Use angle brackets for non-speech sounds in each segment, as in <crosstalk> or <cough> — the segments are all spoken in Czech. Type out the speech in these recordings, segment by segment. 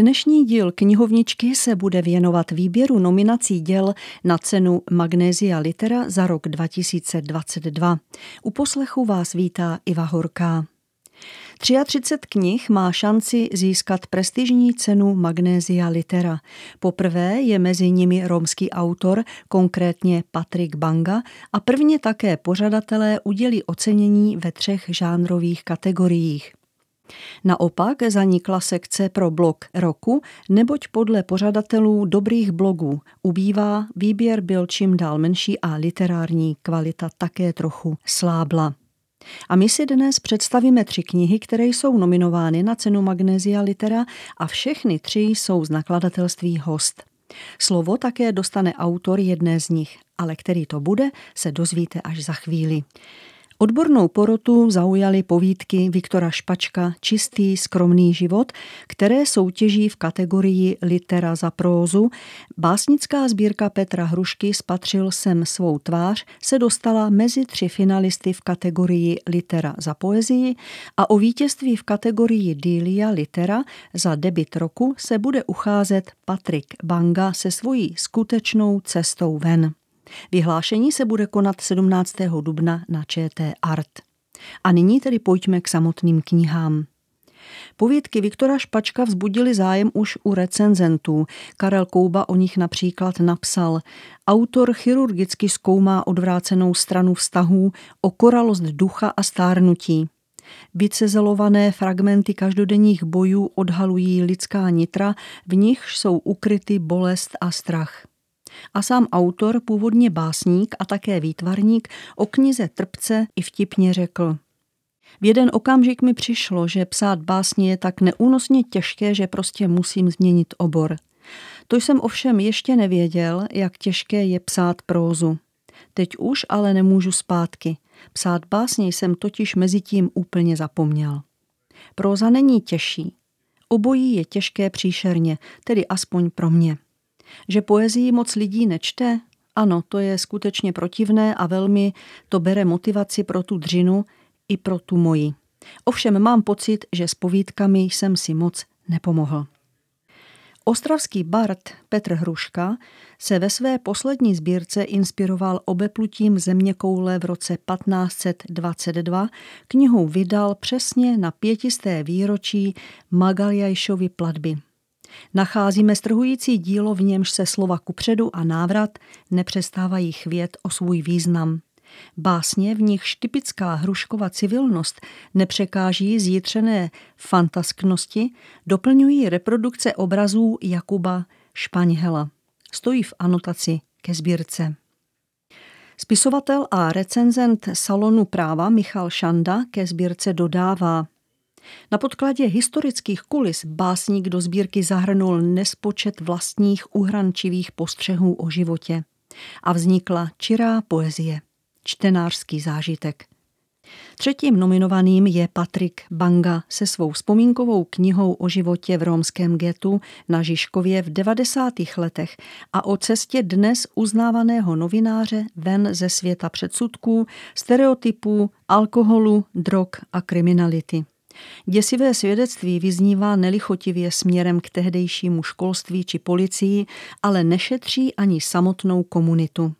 Dnešní díl knihovničky se bude věnovat výběru nominací děl na cenu Magnézia Litera za rok 2022. U poslechu vás vítá Iva Horká. 33 knih má šanci získat prestižní cenu Magnézia Litera. Poprvé je mezi nimi romský autor, konkrétně Patrik Banga, a prvně také pořadatelé udělí ocenění ve třech žánrových kategoriích. Naopak zanikla sekce pro blog roku, neboť podle pořadatelů dobrých blogů ubývá, výběr byl čím dál menší a literární kvalita také trochu slábla. A my si dnes představíme tři knihy, které jsou nominovány na cenu Magnézia Litera a všechny tři jsou z nakladatelství Host. Slovo také dostane autor jedné z nich, ale který to bude, se dozvíte až za chvíli. Odbornou porotu zaujaly povídky Viktora Špačka Čistý, skromný život, které soutěží v kategorii litera za prózu. Básnická sbírka Petra Hrušky Spatřil jsem svou tvář se dostala mezi tři finalisty v kategorii litera za poezii a o vítězství v kategorii Dília litera za debit roku se bude ucházet Patrik Banga se svojí skutečnou cestou ven. Vyhlášení se bude konat 17. dubna na ČT Art. A nyní tedy pojďme k samotným knihám. Povědky Viktora Špačka vzbudili zájem už u recenzentů. Karel Kouba o nich například napsal. Autor chirurgicky zkoumá odvrácenou stranu vztahů, okoralost ducha a stárnutí. Vycezelované fragmenty každodenních bojů odhalují lidská nitra, v nichž jsou ukryty bolest a strach a sám autor, původně básník a také výtvarník, o knize Trpce i vtipně řekl. V jeden okamžik mi přišlo, že psát básně je tak neúnosně těžké, že prostě musím změnit obor. To jsem ovšem ještě nevěděl, jak těžké je psát prózu. Teď už ale nemůžu zpátky. Psát básně jsem totiž mezi tím úplně zapomněl. Próza není těžší. Obojí je těžké příšerně, tedy aspoň pro mě. Že poezii moc lidí nečte? Ano, to je skutečně protivné a velmi to bere motivaci pro tu dřinu i pro tu moji. Ovšem mám pocit, že s povídkami jsem si moc nepomohl. Ostravský bard Petr Hruška se ve své poslední sbírce inspiroval obeplutím země koule v roce 1522. Knihu vydal přesně na pětisté výročí Magaljajšovy platby. Nacházíme strhující dílo, v němž se slova kupředu a návrat nepřestávají chvět o svůj význam. Básně, v nichž typická hruškova civilnost nepřekáží zjitřené fantasknosti, doplňují reprodukce obrazů Jakuba Špaňhela. Stojí v anotaci ke sbírce. Spisovatel a recenzent salonu práva Michal Šanda ke sbírce dodává – na podkladě historických kulis básník do sbírky zahrnul nespočet vlastních uhrančivých postřehů o životě. A vznikla čirá poezie, čtenářský zážitek. Třetím nominovaným je Patrik Banga se svou vzpomínkovou knihou o životě v romském getu na Žižkově v 90. letech a o cestě dnes uznávaného novináře ven ze světa předsudků, stereotypů, alkoholu, drog a kriminality. Děsivé svědectví vyznívá nelichotivě směrem k tehdejšímu školství či policii, ale nešetří ani samotnou komunitu.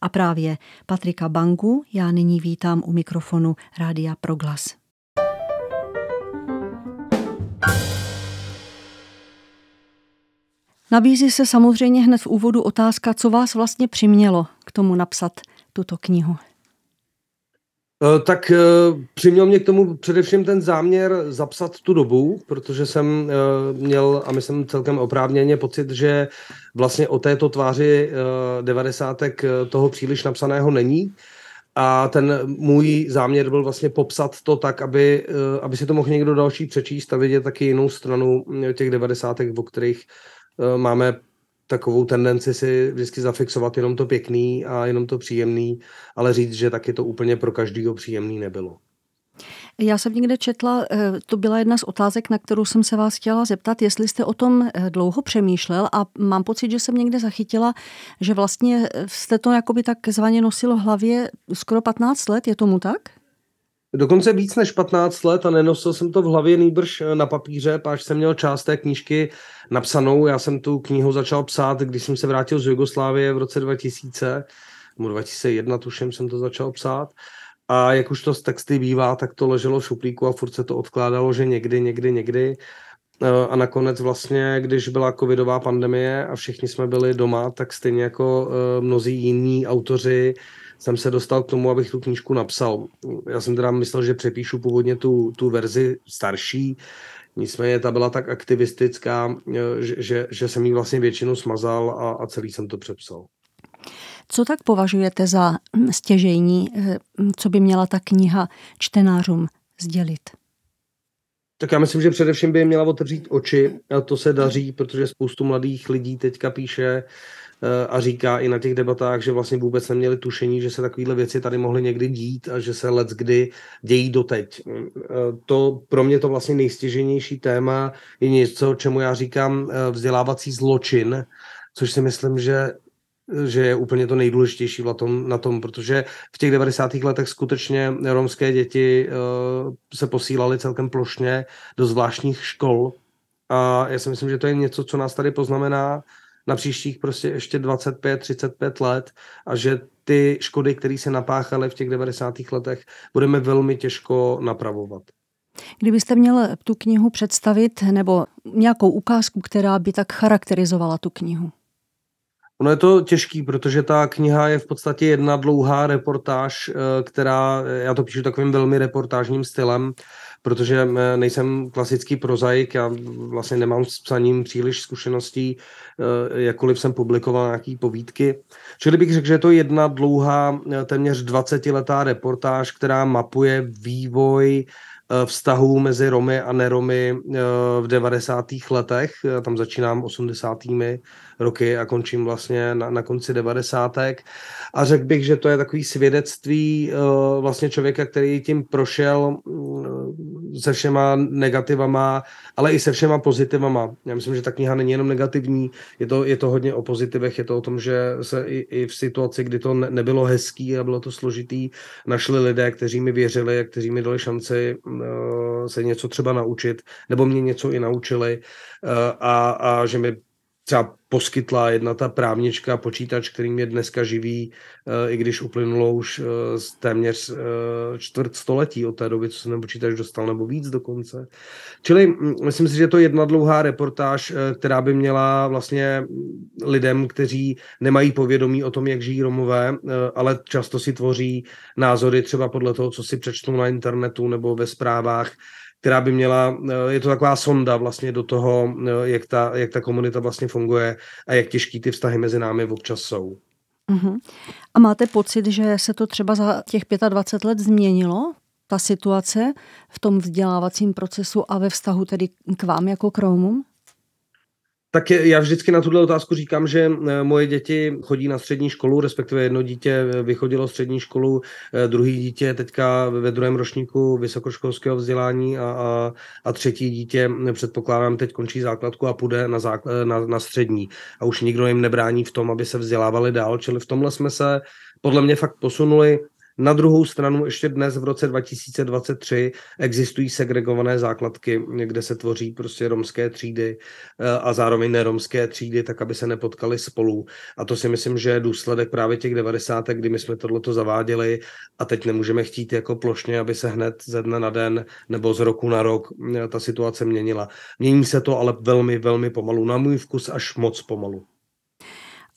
A právě Patrika Bangu já nyní vítám u mikrofonu Rádia Proglas. Nabízí se samozřejmě hned v úvodu otázka, co vás vlastně přimělo k tomu napsat tuto knihu. Eh, tak eh, přiměl mě k tomu především ten záměr zapsat tu dobu, protože jsem eh, měl, a myslím celkem oprávněně, pocit, že vlastně o této tváři devadesátek toho příliš napsaného není. A ten můj záměr byl vlastně popsat to tak, aby, aby si to mohl někdo další přečíst a vidět taky jinou stranu těch devadesátek, o kterých máme takovou tendenci si vždycky zafixovat jenom to pěkný a jenom to příjemný, ale říct, že taky to úplně pro každýho příjemný nebylo. Já jsem někde četla, eh, to byla jedna z otázek, na kterou jsem se vás chtěla zeptat, jestli jste o tom eh, dlouho přemýšlel a mám pocit, že jsem někde zachytila, že vlastně jste to jakoby tak zvaně nosil v hlavě skoro 15 let, je tomu tak? Dokonce víc než 15 let a nenosil jsem to v hlavě nýbrž na papíře, páč jsem měl část té knížky napsanou. Já jsem tu knihu začal psát, když jsem se vrátil z Jugoslávie v roce 2000, nebo 2001 tuším jsem to začal psát. A jak už to z texty bývá, tak to leželo v šuplíku a furt se to odkládalo, že někdy, někdy, někdy. Eh, a nakonec vlastně, když byla covidová pandemie a všichni jsme byli doma, tak stejně jako eh, mnozí jiní autoři jsem se dostal k tomu, abych tu knížku napsal. Já jsem teda myslel, že přepíšu původně tu, tu verzi starší, nicméně ta byla tak aktivistická, eh, že, že, že jsem ji vlastně většinu smazal a, a celý jsem to přepsal. Co tak považujete za hm, stěžejní, co by měla ta kniha čtenářům sdělit? Tak já myslím, že především by měla otevřít oči a to se daří, protože spoustu mladých lidí teďka píše eh, a říká i na těch debatách, že vlastně vůbec neměli tušení, že se takovéhle věci tady mohly někdy dít a že se let kdy dějí doteď. Eh, to pro mě to vlastně nejstěženější téma je něco, čemu já říkám eh, vzdělávací zločin, což si myslím, že že je úplně to nejdůležitější na tom, na tom, protože v těch 90. letech skutečně romské děti uh, se posílaly celkem plošně do zvláštních škol a já si myslím, že to je něco, co nás tady poznamená na příštích prostě ještě 25-35 let a že ty škody, které se napáchaly v těch 90. letech, budeme velmi těžko napravovat. Kdybyste měl tu knihu představit nebo nějakou ukázku, která by tak charakterizovala tu knihu? Ono je to těžký, protože ta kniha je v podstatě jedna dlouhá reportáž, eh, která, já to píšu takovým velmi reportážním stylem, protože eh, nejsem klasický prozaik, já vlastně nemám s psaním příliš zkušeností, eh, jakkoliv jsem publikoval nějaký povídky. Čili bych řekl, že je to jedna dlouhá, téměř 20-letá reportáž, která mapuje vývoj vztahů mezi Romy a neromy v 90. letech, tam začínám 80 roky a končím vlastně na, na konci devadesátek. A řekl bych, že to je takový svědectví vlastně člověka, který tím prošel uh, se všema negativama, ale i se všema pozitivama. Já myslím, že ta kniha není jenom negativní, je to, je to hodně o pozitivech, je to o tom, že se i, i v situaci, kdy to ne, nebylo hezký a bylo to složitý, našli lidé, kteří mi věřili a kteří mi dali šanci uh, se něco třeba naučit, nebo mě něco i naučili uh, a, a že mi třeba poskytla jedna ta právnička počítač, který mě dneska živí, eh, i když uplynulo už eh, téměř eh, čtvrt století od té doby, co jsem ten počítač dostal, nebo víc dokonce. Čili hm, myslím si, že to je jedna dlouhá reportáž, která by měla vlastně lidem, kteří nemají povědomí o tom, jak žijí Romové, ale často si tvoří názory třeba podle toho, co si přečtou na internetu nebo ve zprávách, která by měla, eh, je to taková sonda vlastně do toho, eh, jak ta, jak ta komunita vlastně funguje a jak těžký ty vztahy mezi námi občas jsou. Uh-huh. A máte pocit, že se to třeba za těch 25 let změnilo? Ta situace v tom vzdělávacím procesu a ve vztahu tedy k vám jako k Romům? Tak já vždycky na tuhle otázku říkám, že eh, moje děti chodí na střední školu, respektive jedno dítě vychodilo střední školu, eh, druhý dítě teďka ve druhém ročníku vysokoškolského vzdělání a, a, a třetí dítě eh, předpokládám teď končí základku a půjde na, základ, na, na střední. A už nikdo jim nebrání v tom, aby se vzdělávali dál, čili v tomhle jsme se podle mě fakt posunuli na druhou stranu ještě dnes v roce 2023 existují segregované základky, kde se tvoří prostě romské třídy eh, a zároveň neromské třídy, tak aby se nepotkali spolu. A to si myslím, že je důsledek právě těch 90. kdy my jsme tohleto zaváděli a teď nemůžeme chtít jako plošně, aby se hned ze dne na den nebo z roku na rok eh, ta situace měnila. Mění se to ale velmi, velmi pomalu. Na můj vkus až moc pomalu.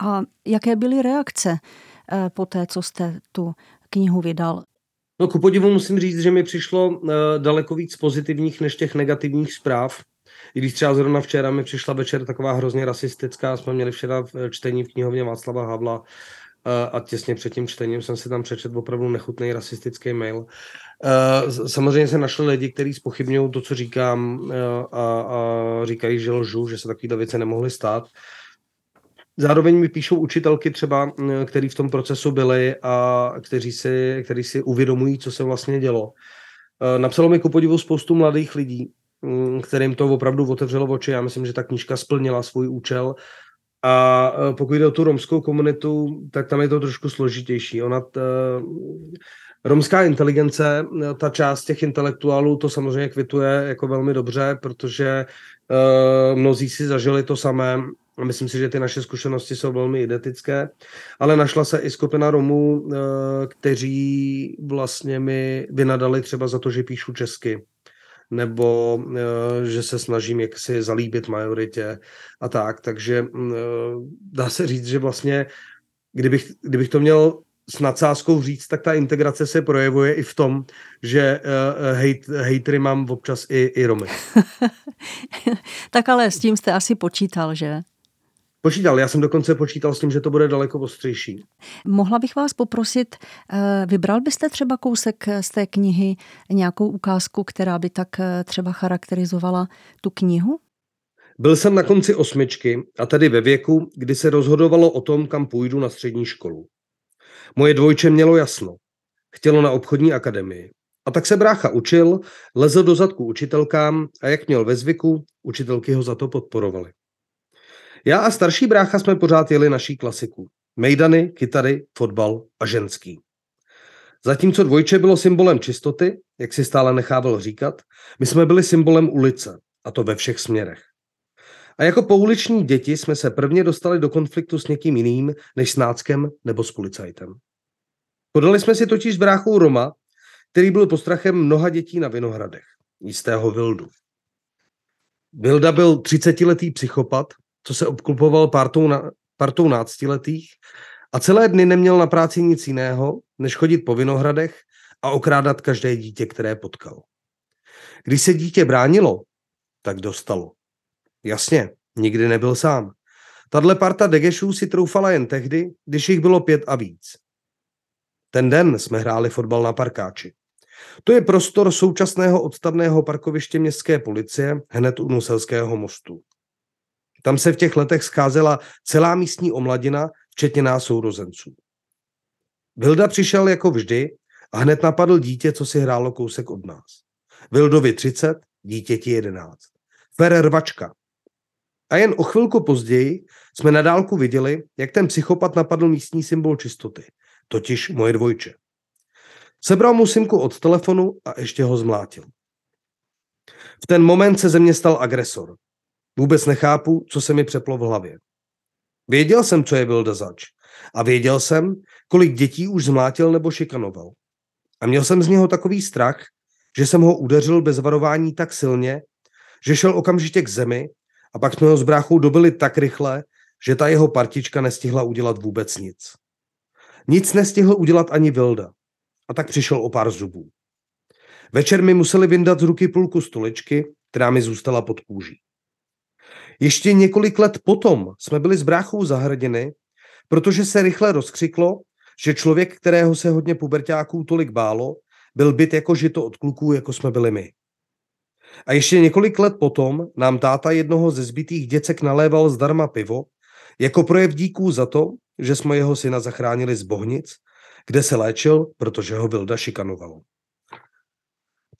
A jaké byly reakce eh, po té, co jste tu knihu vydal? No ku podivu musím říct, že mi přišlo uh, daleko víc pozitivních než těch negativních zpráv. I když třeba zrovna včera mi přišla večer taková hrozně rasistická, jsme měli včera v eh, čtení v knihovně Václava Havla uh, a těsně před tím čtením jsem si tam přečetl opravdu nechutný rasistický mail. Samozřejmě se našli lidi, kteří spochybňují to, co říkám a, a říkají, že lžu, že se takovýhle věci nemohly stát. Zároveň mi píšou učitelky třeba, který v tom procesu byli a kteří si, kteří si uvědomují, co se vlastně dělo. E, napsalo mi ku podivu spoustu mladých lidí, kterým to opravdu otevřelo oči. Já myslím, že ta knížka splnila svůj účel. A e, pokud jde o tu romskou komunitu, tak tam je to trošku složitější. Ona t, Romská inteligence, ta část těch intelektuálů to samozřejmě kvituje jako velmi dobře, protože mnozí si zažili to samé a myslím si, že ty naše zkušenosti jsou velmi identické, ale našla se i skupina Romů, uh, kteří vlastně mi vynadali třeba za to, že píšu česky nebo uh, že se snažím jaksi zalíbit majoritě a tak, takže uh, dá se říct, že vlastně kdybych, kdybych to měl s nadsázkou říct, tak ta integrace se projevuje i v tom, že uh, hejt, hejtry mám občas i, i Romy. <laughs> tak ale s tím jste asi počítal, že? Počítal, já jsem dokonce počítal s tím, že to bude daleko ostřejší. Mohla bych vás poprosit, eh, vybral byste třeba kousek z té knihy, nějakou ukázku, která by tak třeba charakterizovala tu knihu? Byl jsem na konci osmičky a tedy ve věku, kdy se rozhodovalo o tom, kam půjdu na střední školu. Moje dvojče mělo jasno. Chtělo na obchodní akademii. A tak se brácha učil, lezl do zadku učitelkám a jak měl ve zvyku, učitelky ho za to podporovaly. Já a starší brácha jsme pořád jeli naší klasiku. Mejdany, kytary, fotbal a ženský. Zatímco dvojče bylo symbolem čistoty, jak si stále nechával říkat, my jsme byli symbolem ulice, a to ve všech směrech. A jako pouliční děti jsme se prvně dostali do konfliktu s někým jiným než s náckem nebo s policajtem. Podali jsme si totiž s bráchou Roma, který byl postrachem mnoha dětí na Vinohradech, jistého Vildu. Vilda byl 30-letý psychopat, co se obklupoval partou, na, partou náctiletých a celé dny neměl na práci nic jiného, než chodit po Vinohradech a okrádat každé dítě, které potkal. Když se dítě bránilo, tak dostalo. Jasně, nikdy nebyl sám. Tadle parta degešů si troufala jen tehdy, když jich bylo pět a víc. Ten den jsme hráli fotbal na parkáči. To je prostor současného odstavného parkoviště městské policie hned u Nuselského mostu. Tam se v těch letech scházela celá místní omladina, včetně nás sourozenců. Vilda přišel jako vždy a hned napadl dítě, co si hrálo kousek od nás. Vildovi 30, dítěti 11. Fer rvačka, a jen o chvilku později jsme na dálku viděli, jak ten psychopat napadl místní symbol čistoty, totiž moje dvojče. Sebral mu simku od telefonu a ještě ho zmlátil. V ten moment se ze mě stal agresor. Vůbec nechápu, co se mi přeplo v hlavě. Věděl jsem, co je Vilda zač. A věděl jsem, kolik dětí už zmlátil nebo šikanoval. A měl jsem z něho takový strach, že jsem ho udeřil bez varování tak silně, že šel okamžitě k zemi a pak jsme ho s bráchou dobili tak rychle, že ta jeho partička nestihla udělat vůbec nic. Nic nestihl udělat ani Vilda. A tak přišel o pár zubů. Večer mi museli vyndat z ruky půlku stoličky, která mi zůstala pod kůží. Ještě několik let potom jsme byli s bráchou zahradiny, protože se rychle rozkřiklo, že člověk, kterého se hodně pubertáků tolik bálo, byl byt jako žito od kluků, jako jsme byli my. A ještě několik let potom nám táta jednoho ze zbytých děcek naléval zdarma pivo, jako projev díků za to, že jsme jeho syna zachránili z Bohnic, kde se léčil, protože ho Vilda šikanovalo.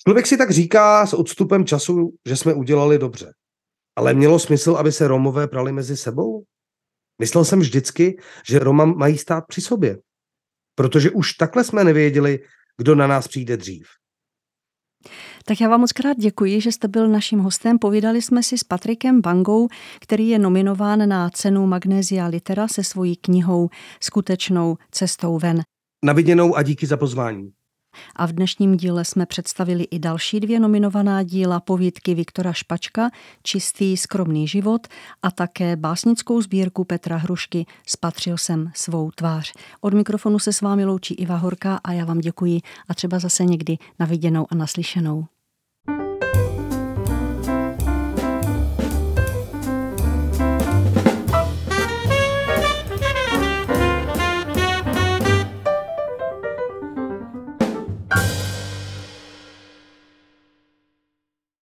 Člověk si tak říká s odstupem času, že jsme udělali dobře. Ale mělo smysl, aby se Romové prali mezi sebou? Myslel jsem vždycky, že Roma mají stát při sobě. Protože už takhle jsme nevěděli, kdo na nás přijde dřív. Tak já vám moc krát děkuji, že jste byl naším hostem. Povídali jsme si s Patrikem Bangou, který je nominován na cenu Magnézia Litera se svojí knihou Skutečnou cestou ven. Naviděnou a díky za pozvání. A v dnešním díle jsme představili i další dvě nominovaná díla povídky Viktora Špačka Čistý skromný život a také básnickou sbírku Petra Hrušky Spatřil jsem svou tvář. Od mikrofonu se s vámi loučí Iva Horka a já vám děkuji a třeba zase někdy na viděnou a naslyšenou.